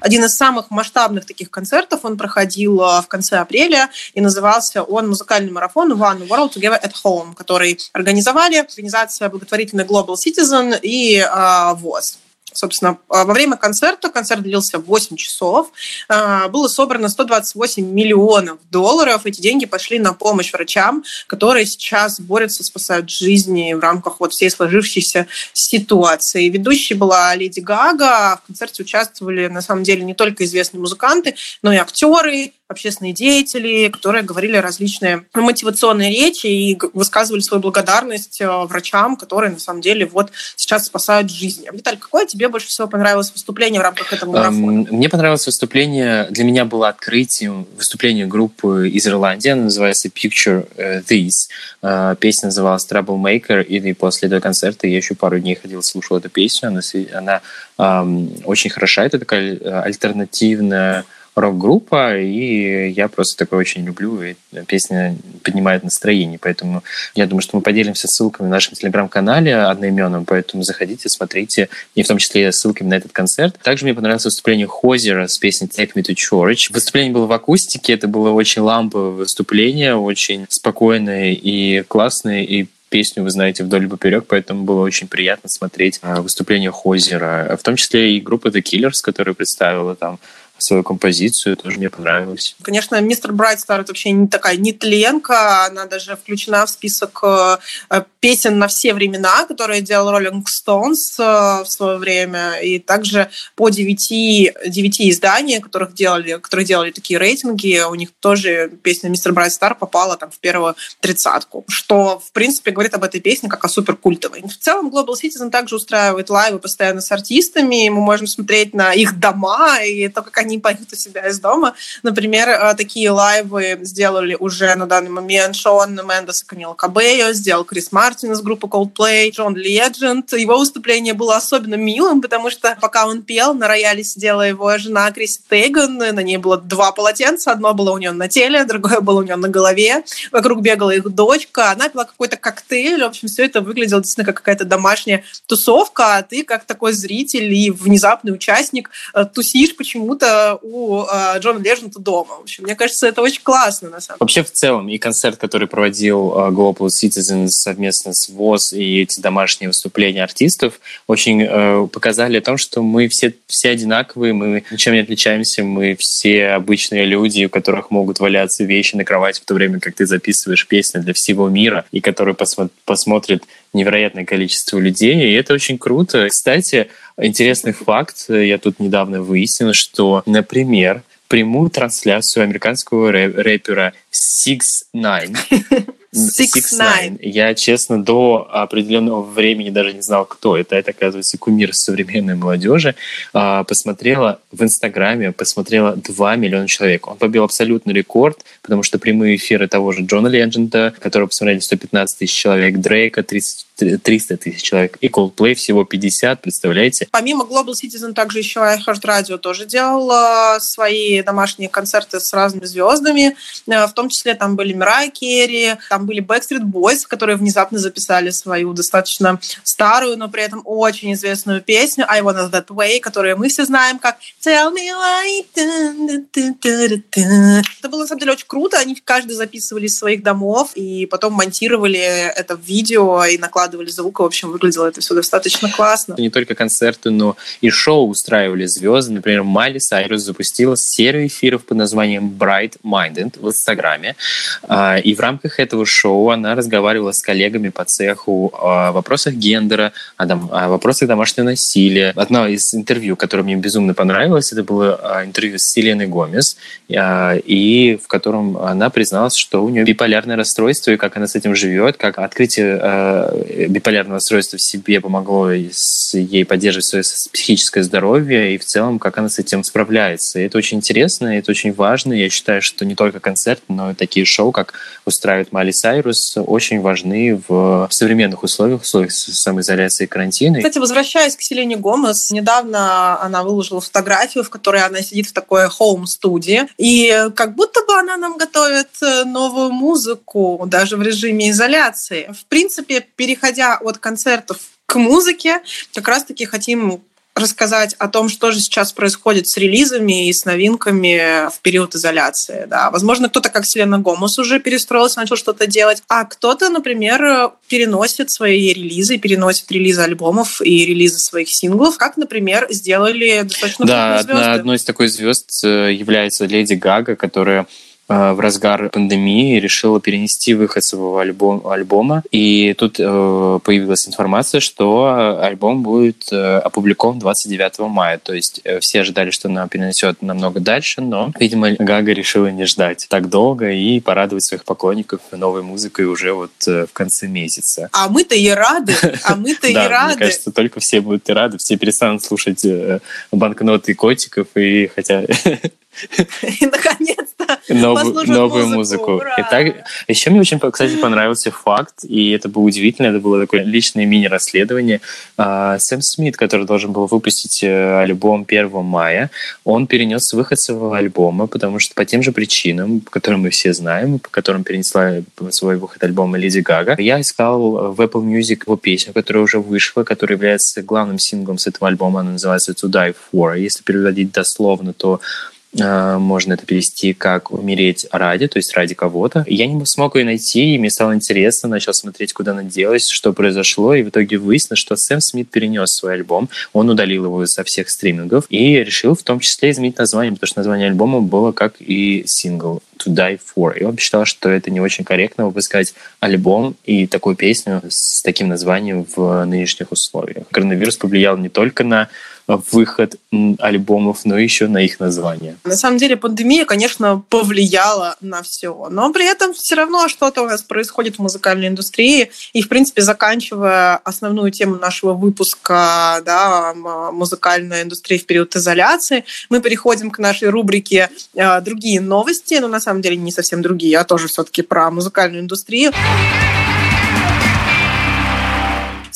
Один из самых масштабных таких концертов он проходил э, в конце апреля, и назывался он «Музыкальный марафон One World Together at Home», который организовали организация благотворительная Global Citizen и э, ВОЗ. Собственно, а, во время концерта, концерт длился 8 часов, а, было собрано 128 миллионов долларов. Эти деньги пошли на помощь врачам, которые сейчас борются, спасают жизни в рамках вот всей сложившейся ситуации. Ведущей была Леди Гага. В концерте участвовали, на самом деле, не только известные музыканты, но и актеры, общественные деятели, которые говорили различные мотивационные речи и высказывали свою благодарность э, врачам, которые на самом деле вот сейчас спасают жизни. Виталий, какое тебе больше всего понравилось выступление в рамках этого марафона? Мне понравилось выступление, для меня было открытием выступление группы из Ирландии, она называется Picture э, This. Э, песня называлась Troublemaker, и после этого концерта я еще пару дней ходил, слушал эту песню, она, она очень хороша, это такая альтернативная рок-группа, и я просто такое очень люблю, и песня поднимает настроение, поэтому я думаю, что мы поделимся ссылками в нашем телеграм-канале одноименном, поэтому заходите, смотрите, и в том числе ссылками на этот концерт. Также мне понравилось выступление Хозера с песней Take Me to Church. Выступление было в акустике, это было очень ламповое выступление, очень спокойное и классное, и песню вы знаете вдоль и поперек, поэтому было очень приятно смотреть а, выступление Хозера, в том числе и группа The Killers, которая представила там свою композицию, тоже мне понравилось. Конечно, мистер Брайтстар это вообще не такая нетленка, она даже включена в список э, песен на все времена, которые делал Rolling Stones э, в свое время, и также по девяти, девяти изданий, которых делали, которые делали такие рейтинги, у них тоже песня мистер Брайтстар попала там в первую тридцатку, что, в принципе, говорит об этой песне как о суперкультовой. В целом Global Citizen также устраивает лайвы постоянно с артистами, мы можем смотреть на их дома и то, как они они поют у себя из дома. Например, э, такие лайвы сделали уже на данный момент. Шон Мендес и Камила Кабео, сделал Крис Мартин из группы Coldplay, Джон Ледженд. Его выступление было особенно милым, потому что пока он пел, на рояле сидела его жена Криси Тейган, на ней было два полотенца, одно было у нее на теле, другое было у нее на голове, вокруг бегала их дочка, она пила какой-то коктейль, в общем, все это выглядело действительно как какая-то домашняя тусовка, а ты как такой зритель и внезапный участник. Э, тусишь почему-то у э, Джона Лежента дома. В общем, мне кажется, это очень классно, на самом деле. Вообще, в целом, и концерт, который проводил э, Global Citizens совместно с ВОЗ, и эти домашние выступления артистов очень э, показали о том, что мы все, все одинаковые, мы ничем не отличаемся, мы все обычные люди, у которых могут валяться вещи на кровати в то время, как ты записываешь песни для всего мира, и которые посмо- посмотрят невероятное количество людей, и это очень круто. Кстати, интересный факт, я тут недавно выяснил, что, например, прямую трансляцию американского рэпера Six Nine [laughs] Six Nine. Я, честно, до определенного времени даже не знал, кто это. Это, оказывается, кумир современной молодежи. А, посмотрела в Инстаграме, посмотрела 2 миллиона человек. Он побил абсолютный рекорд, потому что прямые эфиры того же Джона Легенда, который посмотрели 115 тысяч человек, Дрейка 30 300 тысяч человек. И Coldplay всего 50, представляете? Помимо Global Citizen, также еще iHeart Radio тоже делал свои домашние концерты с разными звездами. Э, в том числе там были Мирай Керри, там были Backstreet Boys, которые внезапно записали свою достаточно старую, но при этом очень известную песню I Wanna That Way, которую мы все знаем как Tell Me Why. Это было, на самом деле, очень круто. Они каждый записывали из своих домов и потом монтировали это в видео и накладывали накладывали звук, в общем, выглядело это все достаточно классно. Не только концерты, но и шоу устраивали звезды. Например, Майли Сайрус запустила серию эфиров под названием Bright Minded в Инстаграме. А, и в рамках этого шоу она разговаривала с коллегами по цеху о вопросах гендера, о вопросах домашнего насилия. Одно из интервью, которое мне безумно понравилось, это было а, интервью с Селеной Гомес, а, и в котором она призналась, что у нее биполярное расстройство, и как она с этим живет, как открытие биполярное расстройство в себе помогло ей поддерживать свое психическое здоровье и в целом, как она с этим справляется. И это очень интересно, это очень важно. Я считаю, что не только концерт, но и такие шоу, как устраивает Мали Сайрус, очень важны в современных условиях, условиях самоизоляции и карантина. Кстати, возвращаясь к Селене Гомес, недавно она выложила фотографию, в которой она сидит в такой хоум-студии, и как будто бы она нам готовит э, новую музыку, даже в режиме изоляции. В принципе, переходя переходя от концертов к музыке, как раз-таки хотим рассказать о том, что же сейчас происходит с релизами и с новинками в период изоляции. Да. Возможно, кто-то, как Селена Гомос, уже перестроился, начал что-то делать, а кто-то, например, переносит свои релизы, переносит релизы альбомов и релизы своих синглов, как, например, сделали достаточно Да, одна, одной из такой звезд э, является Леди Гага, которая в разгар пандемии решила перенести выход своего альбом, альбома. И тут э, появилась информация, что альбом будет э, опубликован 29 мая. То есть э, все ожидали, что она перенесет намного дальше, но, видимо, Гага решила не ждать так долго и порадовать своих поклонников новой музыкой уже вот э, в конце месяца. А мы-то и рады, а мы-то и [laughs] рады. Мне кажется, только все будут и рады, все перестанут слушать банкноты котиков, и хотя [laughs] И, новую, новую музыку. музыку. Итак, еще мне очень, кстати, понравился факт, и это было удивительно, это было такое личное мини-расследование. А, Сэм Смит, который должен был выпустить э, альбом 1 мая, он перенес выход своего альбома, потому что по тем же причинам, которые мы все знаем, по которым перенесла свой выход альбома Леди Гага, я искал в Apple Music его песню, которая уже вышла, которая является главным синглом с этого альбома, она называется To Die For. Если переводить дословно, то Э, можно это перевести как «умереть ради», то есть ради кого-то. Я не смог ее найти, и мне стало интересно, начал смотреть, куда она делась, что произошло, и в итоге выяснилось, что Сэм Смит перенес свой альбом, он удалил его со всех стримингов и решил в том числе изменить название, потому что название альбома было как и сингл «To Die For». И он считал, что это не очень корректно выпускать альбом и такую песню с таким названием в нынешних условиях. Коронавирус повлиял не только на выход альбомов, но еще на их название. На самом деле пандемия, конечно, повлияла на все, но при этом все равно что-то у нас происходит в музыкальной индустрии. И, в принципе, заканчивая основную тему нашего выпуска, да, музыкальная индустрия в период изоляции, мы переходим к нашей рубрике э, «Другие новости», но на самом деле не совсем другие, а тоже все-таки про музыкальную индустрию.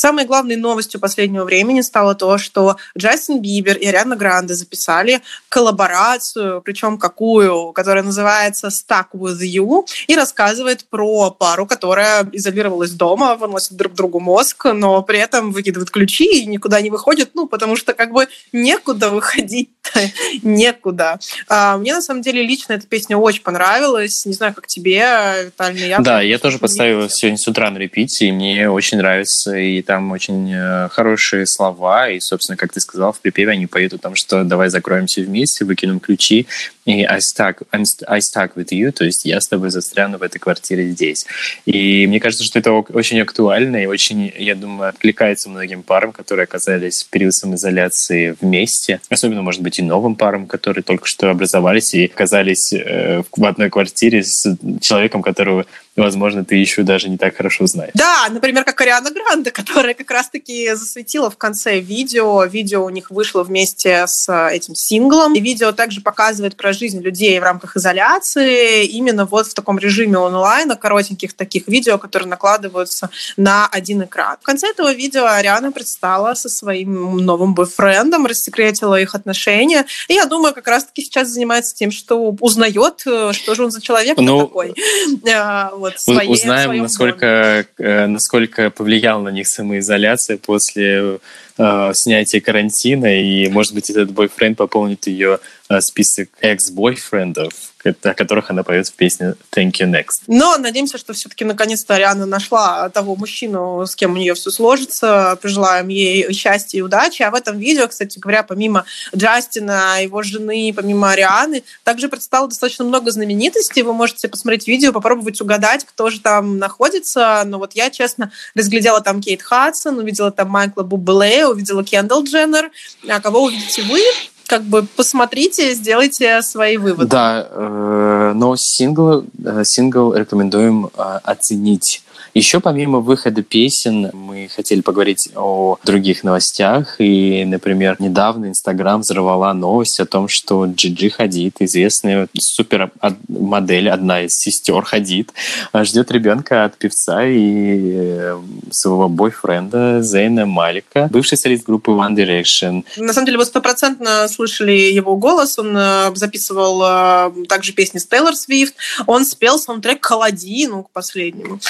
Самой главной новостью последнего времени стало то, что Джастин Бибер и Ариана Гранде записали коллаборацию, причем какую, которая называется «Stuck with You», и рассказывает про пару, которая изолировалась дома, выносит друг другу мозг, но при этом выкидывает ключи и никуда не выходит, ну, потому что как бы некуда выходить [laughs] некуда. А, мне, на самом деле, лично эта песня очень понравилась. Не знаю, как тебе, Виталий, я... Да, я тоже поставила сегодня с утра на репите, и мне очень нравится, и там очень э, хорошие слова, и, собственно, как ты сказал, в припеве они поют о том, что давай закроемся вместе, выкинем ключи, и I stuck, I'm, I stuck with you, то есть я с тобой застряну в этой квартире здесь. И мне кажется, что это очень актуально и очень, я думаю, откликается многим парам, которые оказались в период самоизоляции вместе, особенно, может быть, и новым парам, которые только что образовались и оказались э, в одной квартире с человеком, которого возможно, ты еще даже не так хорошо знаешь. Да, например, как Ариана Гранде, [laughs] которая как раз-таки засветила в конце видео. Видео у них вышло вместе с э, этим синглом. И видео также показывает про жизнь людей в рамках изоляции именно вот в таком режиме онлайна, коротеньких таких видео, которые накладываются на один экран. В конце этого видео Ариана предстала со своим новым бойфрендом, рассекретила их отношения. И я думаю, как раз-таки сейчас занимается тем, что узнает, э, что же он за человек ну, такой [laughs] э, вот своей, Узнаем, насколько, э, насколько повлияла на них самоизоляция после э, снятия карантина, и, может быть, этот бойфренд пополнит ее э, список экс-бойфрендов, о которых она поет в песне Thank You Next. Но надеемся, что все-таки наконец-то Ариана нашла того мужчину, с кем у нее все сложится. Пожелаем ей счастья и удачи. А в этом видео, кстати говоря, помимо Джастина, его жены, помимо Арианы, также представило достаточно много знаменитостей. Вы можете посмотреть видео, попробовать угадать, кто же там находится. Но вот я, честно, разглядела там Кейт Хадсон, увидела там Майкла Бубле, увидела Кендалл Дженнер. А кого увидите вы? Как бы посмотрите, сделайте свои выводы. Да, э, но сингл, э, сингл рекомендуем э, оценить еще помимо выхода песен мы хотели поговорить о других новостях. И, например, недавно Инстаграм взорвала новость о том, что Джиджи Хадид, известная супер модель, одна из сестер Хадид, ждет ребенка от певца и э, своего бойфренда Зейна Малика, бывший солист группы One Direction. На самом деле вы стопроцентно слышали его голос. Он э, записывал э, также песни с Тейлор Свифт. Он спел саундтрек к Аладдину, к последнему.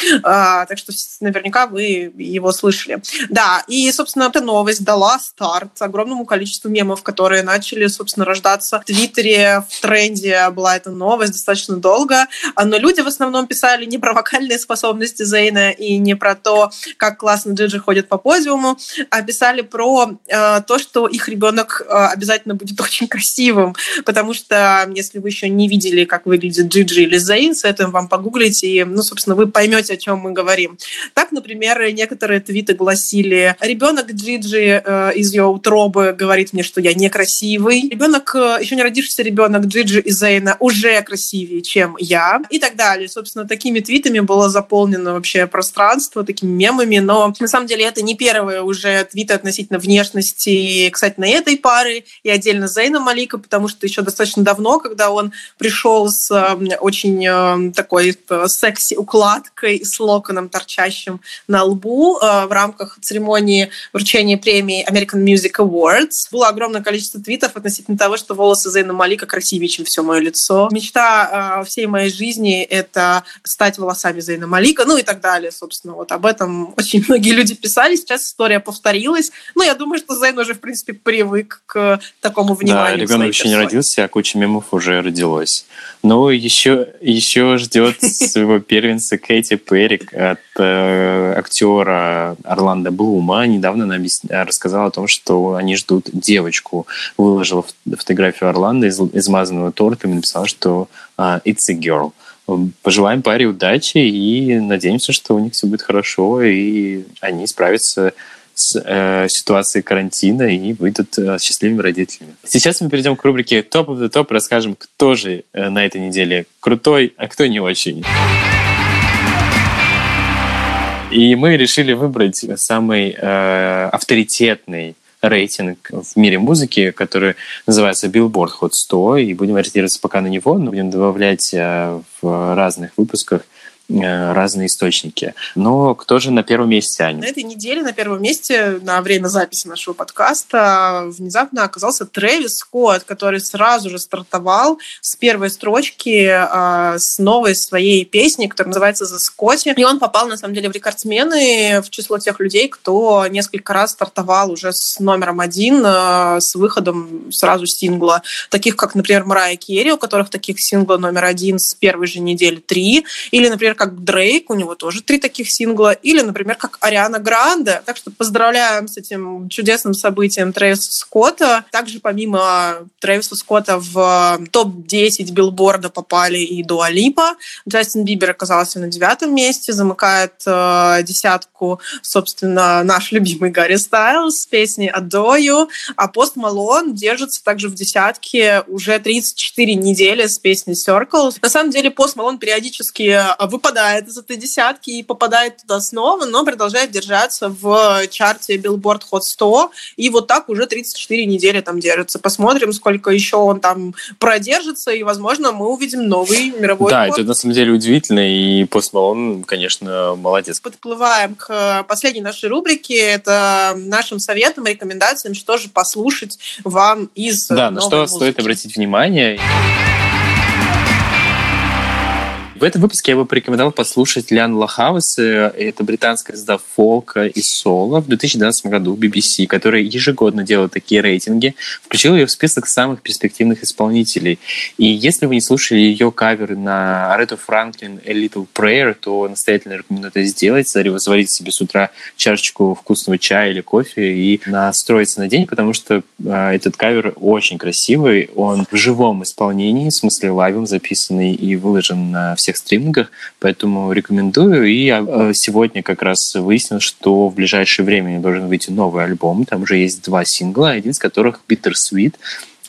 А, так что наверняка вы его слышали. Да, и, собственно, эта новость дала старт огромному количеству мемов, которые начали, собственно, рождаться в Твиттере, в тренде была эта новость достаточно долго, но люди в основном писали не про вокальные способности Зейна и не про то, как классно Джиджи ходит по подиуму, а писали про э, то, что их ребенок э, обязательно будет очень красивым, потому что если вы еще не видели, как выглядит Джиджи или Зейн, советуем вам погуглить, и, ну, собственно, вы поймете, о чем мы говорим поговорим. Так, например, некоторые твиты гласили, ребенок Джиджи э, из ее утробы говорит мне, что я некрасивый. Ребенок, э, еще не родившийся ребенок Джиджи из Зейна уже красивее, чем я. И так далее. Собственно, такими твитами было заполнено вообще пространство, такими мемами. Но на самом деле это не первые уже твиты относительно внешности, кстати, на этой пары и отдельно Зейна Малика, потому что еще достаточно давно, когда он пришел с э, очень э, такой секси-укладкой, с локоном торчащим на лбу в рамках церемонии вручения премии American Music Awards. Было огромное количество твитов относительно того, что волосы Зейна Малика красивее, чем все мое лицо. Мечта всей моей жизни — это стать волосами Зейна Малика, ну и так далее, собственно. Вот об этом [laughs] очень многие люди писали. Сейчас история повторилась. Ну, я думаю, что Зейн уже, в принципе, привык к такому вниманию. Да, ребенок еще не родился, а куча мемов уже родилась. Ну, еще, еще ждет [laughs] своего первенца Кэти Перрик от э, актера Орландо Блума. Недавно она рассказала о том, что они ждут девочку. Выложила фотографию Орландо из измазанного торта и написала, что uh, it's a girl. Пожелаем паре удачи и надеемся, что у них все будет хорошо, и они справятся с э, ситуацией карантина и выйдут э, счастливыми родителями. Сейчас мы перейдем к рубрике Top of the Top, расскажем, кто же э, на этой неделе крутой, а кто не очень. И мы решили выбрать самый э, авторитетный рейтинг в мире музыки, который называется Billboard Hot 100, и будем ориентироваться пока на него, но будем добавлять э, в разных выпусках разные источники. Но кто же на первом месте, Аня? На этой неделе на первом месте на время записи нашего подкаста внезапно оказался Трэвис Скотт, который сразу же стартовал с первой строчки э, с новой своей песни, которая называется «The Scotty». И он попал, на самом деле, в рекордсмены в число тех людей, кто несколько раз стартовал уже с номером один, э, с выходом сразу сингла. Таких, как, например, Марая Керри, у которых таких сингла номер один с первой же недели три. Или, например, как Дрейк, у него тоже три таких сингла, или, например, как Ариана Гранде. Так что поздравляем с этим чудесным событием Трэвиса Скотта. Также помимо Трэвиса Скотта в топ-10 билборда попали и Дуа Липа. Джастин Бибер оказался на девятом месте, замыкает э, десятку, собственно, наш любимый Гарри Стайлз с песней «Adore а Пост Малон держится также в десятке уже 34 недели с песней Circles. На самом деле Пост Малон периодически выпадает выпадает из этой десятки и попадает туда снова, но продолжает держаться в чарте Billboard Hot 100. И вот так уже 34 недели там держится. Посмотрим, сколько еще он там продержится, и, возможно, мы увидим новый мировой Да, ход. это на самом деле удивительно, и Пост Малон, конечно, молодец. Подплываем к последней нашей рубрике. Это нашим советам, рекомендациям, что же послушать вам из Да, на что музыки. стоит обратить внимание. В этом выпуске я бы порекомендовал послушать Лян Лахаус. Это британская звезда фолка и соло в 2012 году BBC, которая ежегодно делает такие рейтинги, включила ее в список самых перспективных исполнителей. И если вы не слушали ее каверы на Арету Франклин «A Little Prayer», то настоятельно рекомендую это сделать, заварить себе с утра чашечку вкусного чая или кофе и настроиться на день, потому что э, этот кавер очень красивый, он в живом исполнении, в смысле лайвом записанный и выложен на всех всех стримингах, поэтому рекомендую. И я э, сегодня как раз выяснил, что в ближайшее время должен выйти новый альбом. Там уже есть два сингла, один из которых Bittersweet.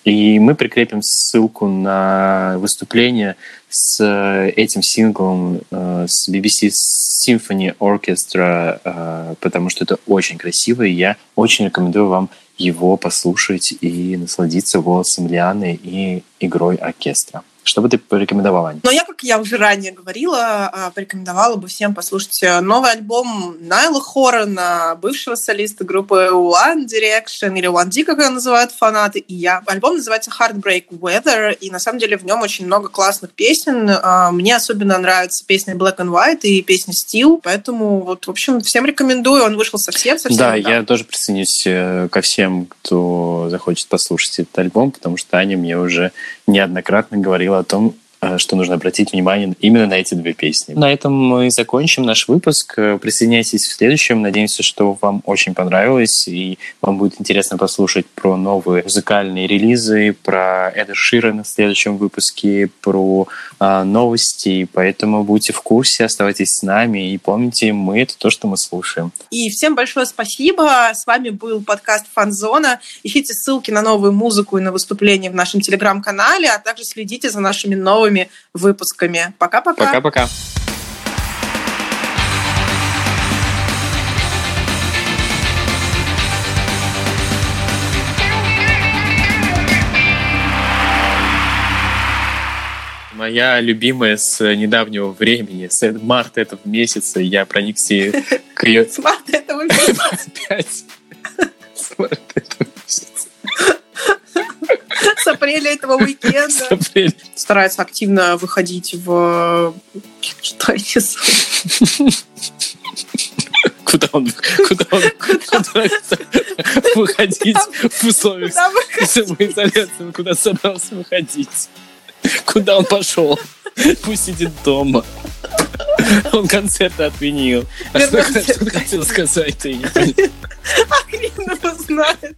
И мы прикрепим ссылку на выступление с э, этим синглом э, с BBC Symphony Orchestra, потому что это очень красиво, и я очень рекомендую вам его послушать и насладиться голосом Лианы и игрой оркестра. Что бы ты порекомендовала? Но я, как я уже ранее говорила, а, порекомендовала бы всем послушать э, новый альбом Найла Хоррена, бывшего солиста группы One Direction или One D, как ее называют фанаты, и я. Альбом называется Heartbreak Weather, и на самом деле в нем очень много классных песен. А, мне особенно нравятся песни Black and White и песни Steel, поэтому вот, в общем, всем рекомендую. Он вышел совсем, совсем Да, недавно. я тоже присоединюсь э, ко всем, кто захочет послушать этот альбом, потому что Аня мне уже неоднократно говорила о том, э, что нужно обратить внимание именно на эти две песни. На этом мы закончим наш выпуск. Присоединяйтесь в следующем. Надеемся, что вам очень понравилось, и вам будет интересно послушать про новые музыкальные релизы, про Эда Ширена в следующем выпуске, про э, новости. Поэтому будьте в курсе, оставайтесь с нами и помните, мы — это то, что мы слушаем. И всем большое спасибо. С вами был подкаст «Фанзона». Ищите ссылки на новую музыку и на выступления в нашем телеграм-канале, а также следите за нашими новыми выпусками. Пока-пока. Пока-пока. моя любимая с недавнего времени, с марта этого месяца, я проникся к ее... [laughs] С марта этого месяца? Опять. [laughs] С марта этого месяца. С апреля этого уикенда. Старается активно выходить в... [laughs] Несу? Куда он, куда он куда выходить в условиях самоизоляции? Куда собрался выходить? Куда он пошел? Пусть сидит дома. Он концерты отменил. А что, что ты хотел сказать? Ты не понял. [laughs] А хрен его знает.